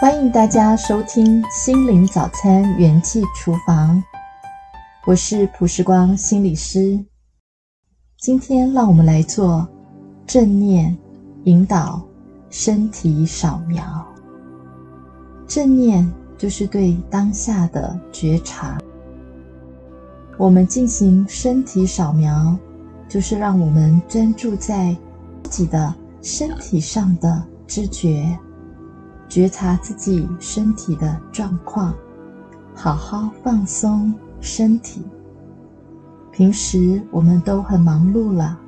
欢迎大家收听心灵早餐元气厨房，我是朴时光心理师。今天让我们来做正念引导身体扫描。正念就是对当下的觉察。我们进行身体扫描，就是让我们专注在自己的身体上的知觉。觉察自己身体的状况，好好放松身体。平时我们都很忙碌了，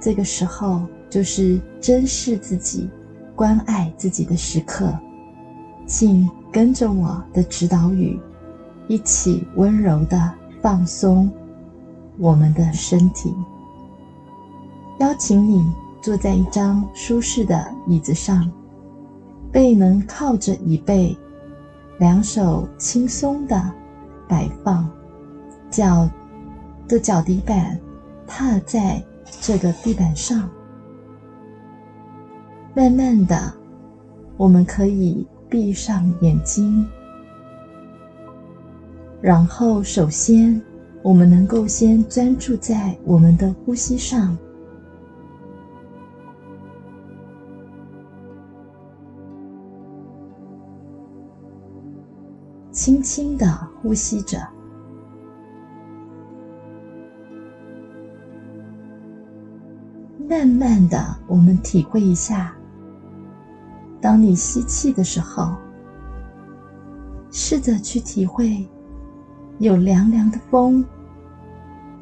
这个时候就是珍视自己、关爱自己的时刻。请跟着我的指导语，一起温柔地放松我们的身体。邀请你坐在一张舒适的椅子上。背能靠着椅背，两手轻松地摆放，脚的脚底板踏在这个地板上。慢慢的，我们可以闭上眼睛，然后首先，我们能够先专注在我们的呼吸上。轻轻地呼吸着，慢慢的，我们体会一下，当你吸气的时候，试着去体会，有凉凉的风，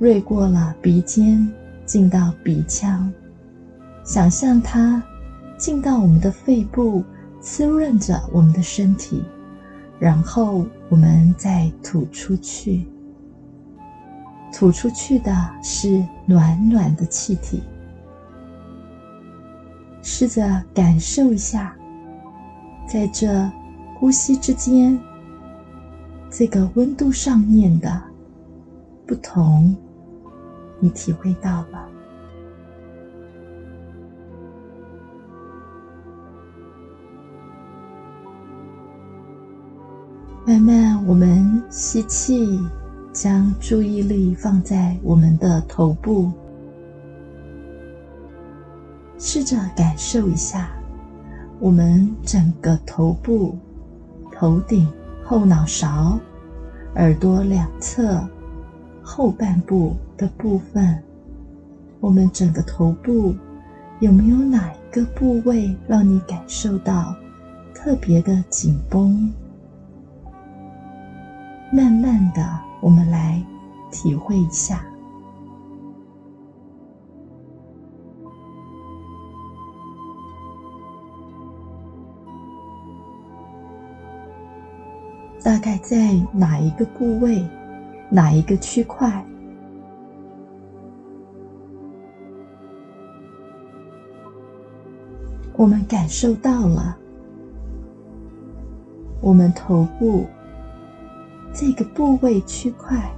掠过了鼻尖，进到鼻腔，想象它进到我们的肺部，滋润着我们的身体。然后我们再吐出去，吐出去的是暖暖的气体。试着感受一下，在这呼吸之间，这个温度上面的不同，你体会到了。慢慢，我们吸气，将注意力放在我们的头部，试着感受一下我们整个头部、头顶、后脑勺、耳朵两侧、后半部的部分。我们整个头部有没有哪一个部位让你感受到特别的紧绷？慢慢的，我们来体会一下。大概在哪一个部位，哪一个区块？我们感受到了，我们头部。这个部位区块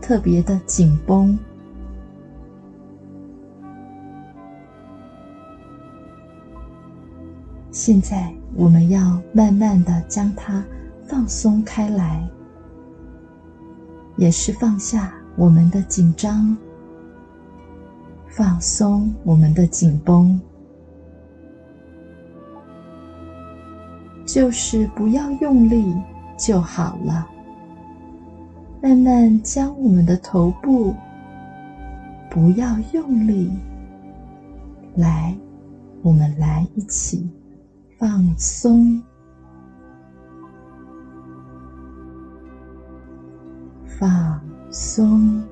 特别的紧绷，现在我们要慢慢的将它放松开来，也是放下我们的紧张，放松我们的紧绷，就是不要用力就好了。慢慢将我们的头部，不要用力，来，我们来一起放松，放松，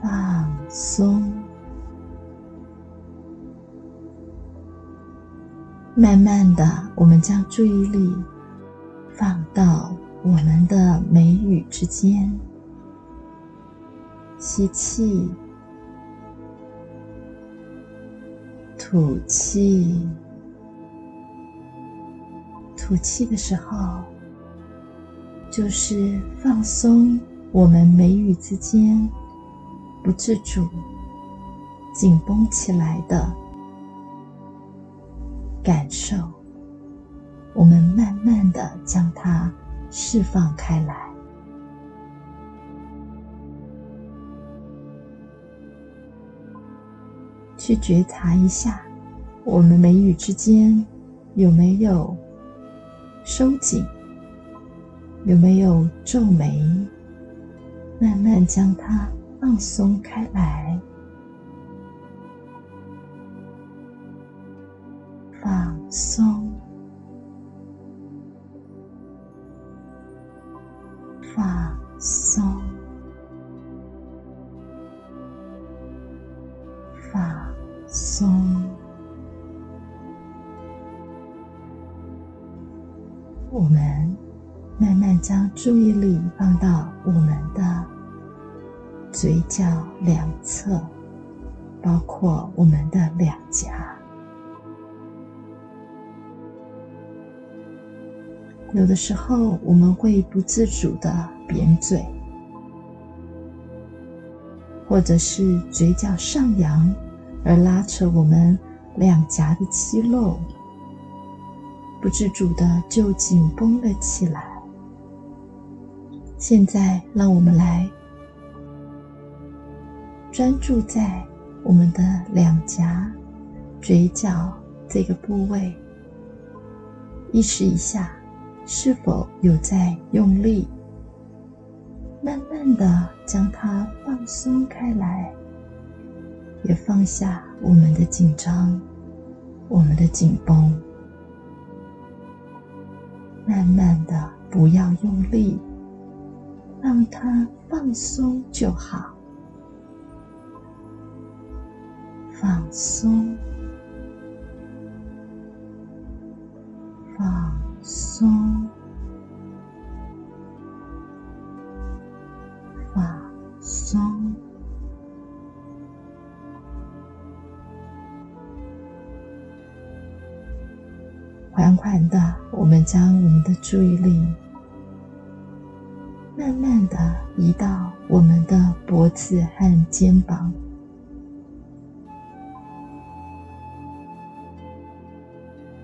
放松，慢慢的，我们将注意力。放到我们的眉宇之间，吸气，吐气，吐气的时候，就是放松我们眉宇之间不自主紧绷起来的感受，我们慢慢的将它释放开来，去觉察一下，我们眉宇之间有没有收紧，有没有皱眉，慢慢将它放松开来。放松，我们的嘴角两侧，包括我们的两颊。有的时候，我们会不自主的扁嘴，或者是嘴角上扬，而拉扯我们两颊的肌肉，不自主的就紧绷了起来。现在，让我们来专注在我们的两颊、嘴角这个部位，意识一下。是否有在用力？慢慢的将它放松开来，也放下我们的紧张，我们的紧绷。慢慢的，不要用力，让它放松就好。放松，放松。放松缓缓的，我们将我们的注意力慢慢的移到我们的脖子和肩膀，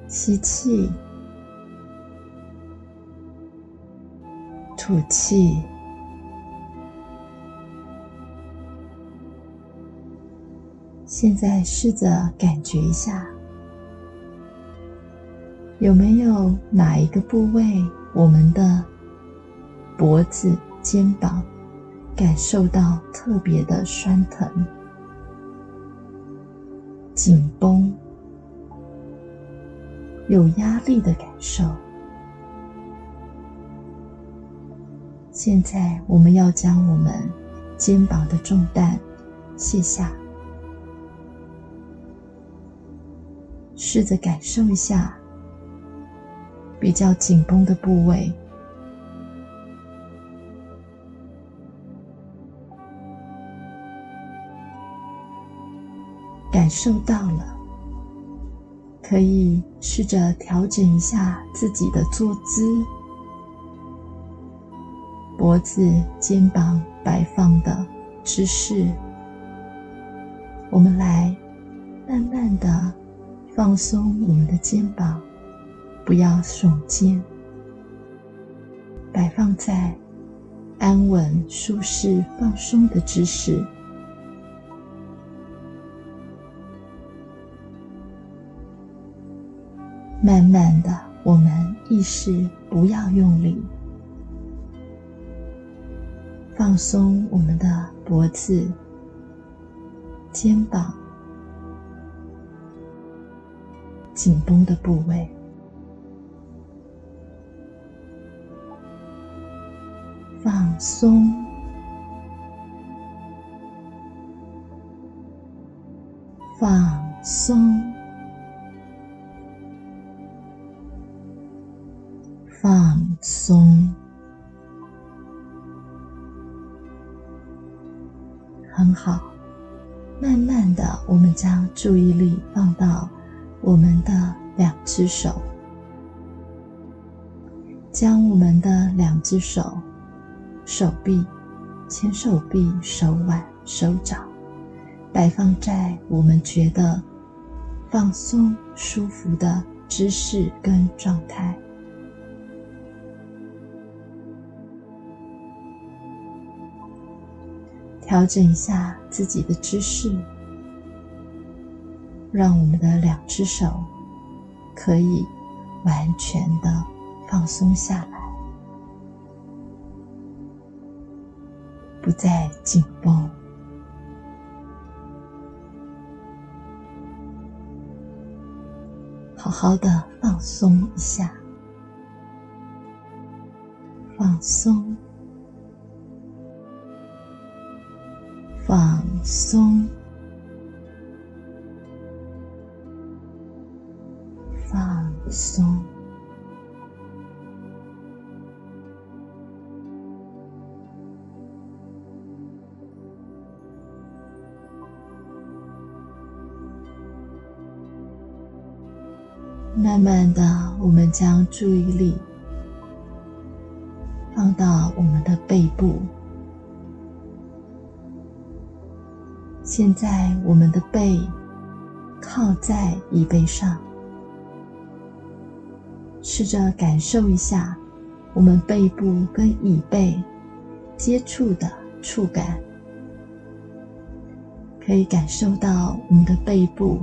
吸气，吐气，现在试着感觉一下。有没有哪一个部位，我们的脖子、肩膀感受到特别的酸疼、紧绷、有压力的感受？现在我们要将我们肩膀的重担卸下，试着感受一下。比较紧绷的部位，感受到了，可以试着调整一下自己的坐姿，脖子、肩膀摆放的姿势。我们来慢慢的放松我们的肩膀。不要耸肩，摆放在安稳、舒适、放松的姿势。慢慢的，我们意识不要用力，放松我们的脖子、肩膀，紧绷的部位。放松，放松，注意力放到我们的两只手，将我们的两只手。手臂、前手臂、手腕、手掌，摆放在我们觉得放松、舒服的姿势跟状态。调整一下自己的姿势，让我们的两只手可以完全的放松下来，不再紧绷。好好的放松一下，放松。放松，松。慢慢的，我们将注意力放到我们的背部。现在，我们的背靠在椅背上，试着感受一下我们背部跟椅背接触的触感，可以感受到我们的背部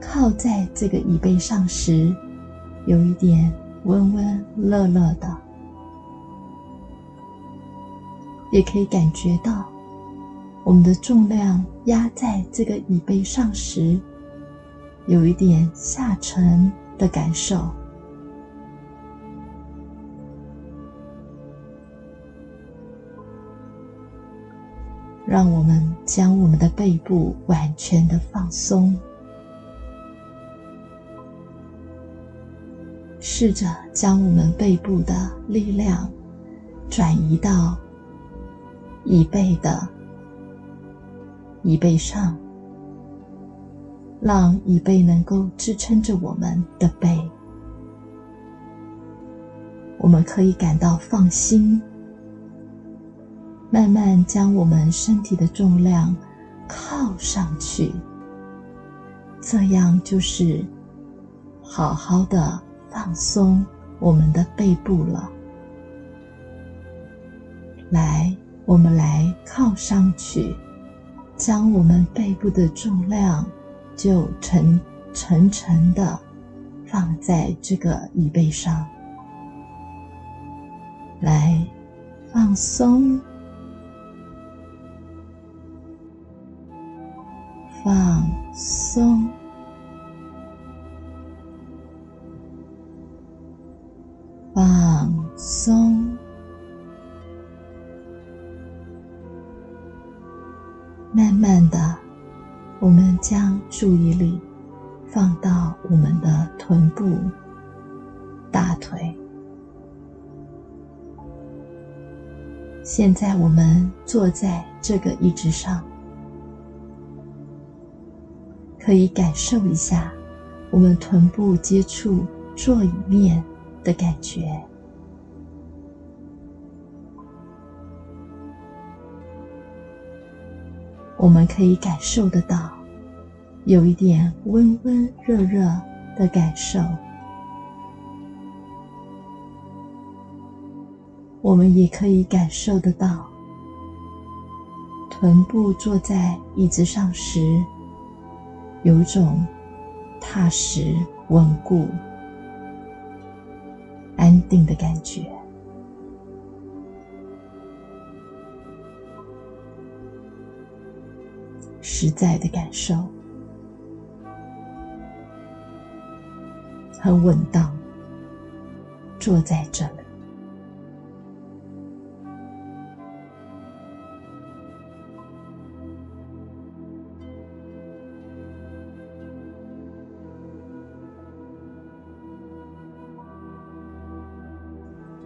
靠在这个椅背上时，有一点温温热热的，也可以感觉到。我们的重量压在这个椅背上时，有一点下沉的感受。让我们将我们的背部完全的放松，试着将我们背部的力量转移到椅背的。椅背上，让椅背能够支撑着我们的背，我们可以感到放心，慢慢将我们身体的重量靠上去，这样就是好好的放松我们的背部了。来，我们来靠上去。将我们背部的重量就沉沉沉的放在这个椅背上，来放松，放松，放松。慢慢的，我们将注意力放到我们的臀部、大腿。现在我们坐在这个椅子上，可以感受一下我们臀部接触座椅面的感觉。我们可以感受得到，有一点温温热热的感受。我们也可以感受得到，臀部坐在椅子上时，有种踏实、稳固、安定的感觉。实在的感受，很稳当，坐在这，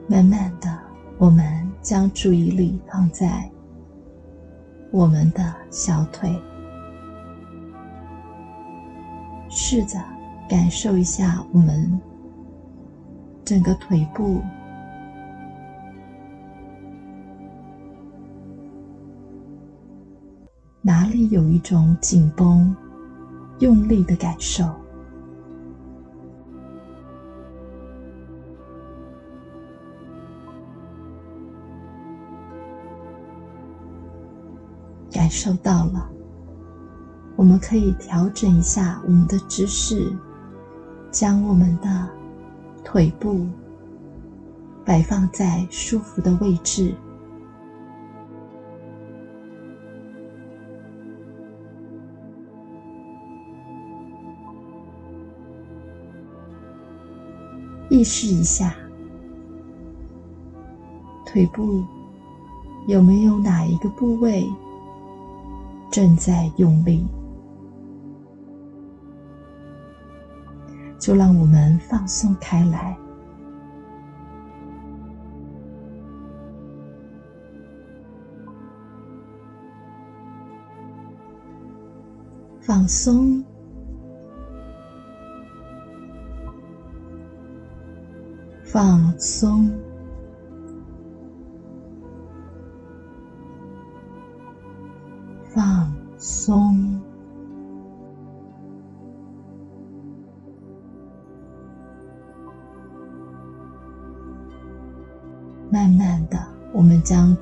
慢慢的，我们将注意力放在我们的小腿。试着感受一下我们整个腿部，哪里有一种紧绷、用力的感受？受到了，我们可以调整一下我们的姿势，将我们的腿部摆放在舒服的位置。意识一下，腿部有没有哪一个部位正在用力？就让我们放松开来，放松。放松，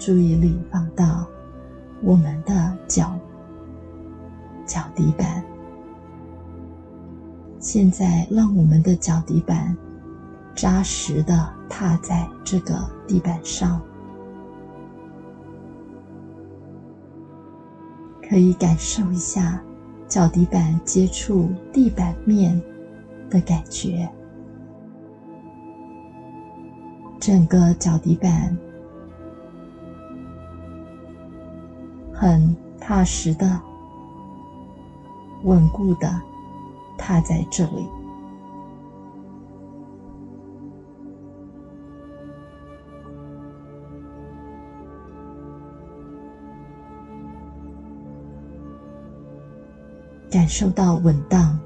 注意力放到我们的脚脚底板。现在，让我们的脚底板。扎实的踏在这个地板上，可以感受一下脚底板接触地板面的感觉。整个脚底板很踏实的、稳固的踏在这里。感受到稳当，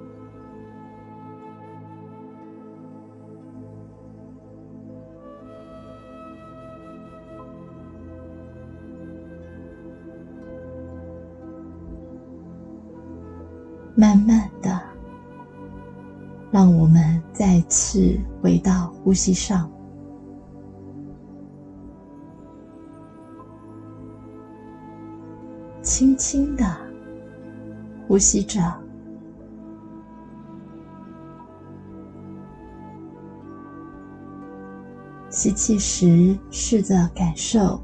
次回到呼吸上，轻轻的。呼吸着，吸气时，试着感受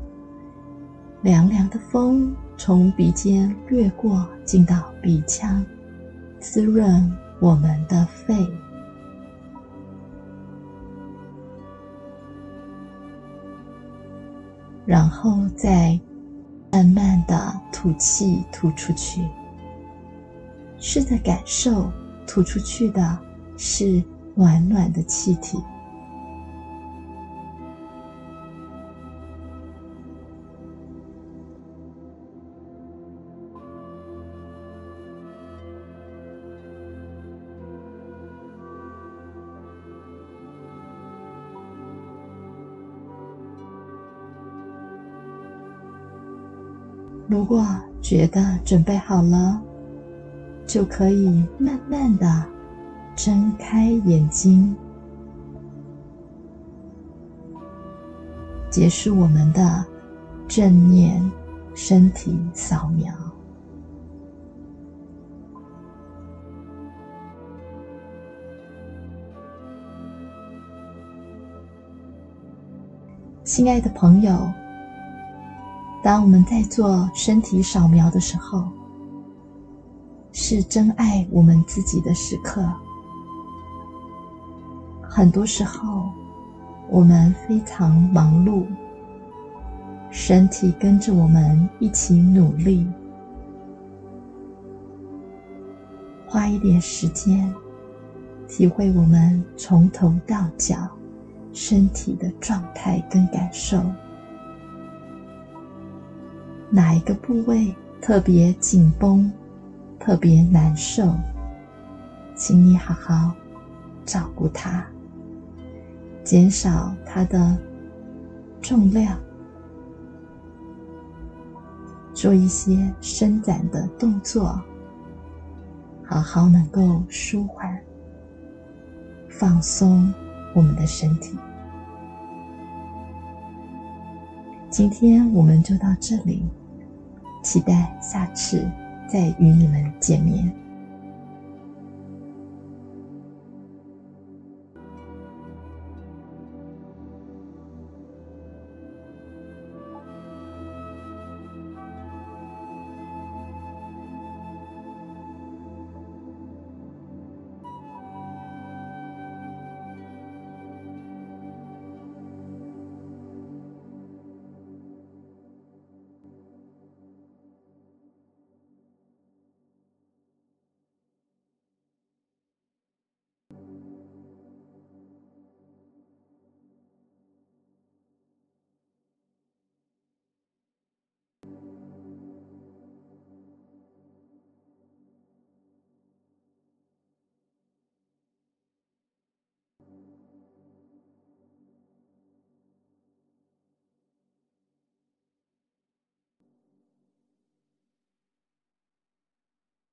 凉凉的风从鼻尖掠过，进到鼻腔，滋润我们的肺。然后再慢慢的吐气，吐出去。试着感受，吐出去的是暖暖的气体。如果觉得准备好了，就可以慢慢的睁开眼睛，结束我们的正念身体扫描。亲爱的朋友，当我们在做身体扫描的时候，是真爱我们自己的时刻。很多时候，我们非常忙碌，身体跟着我们一起努力。花一点时间，体会我们从头到脚身体的状态跟感受。哪一个部位特别紧绷？特别难受，请你好好照顾它，减少它的重量，做一些伸展的动作，好好能够舒缓、放松我们的身体。今天我们就到这里。期待下次再与你们见面。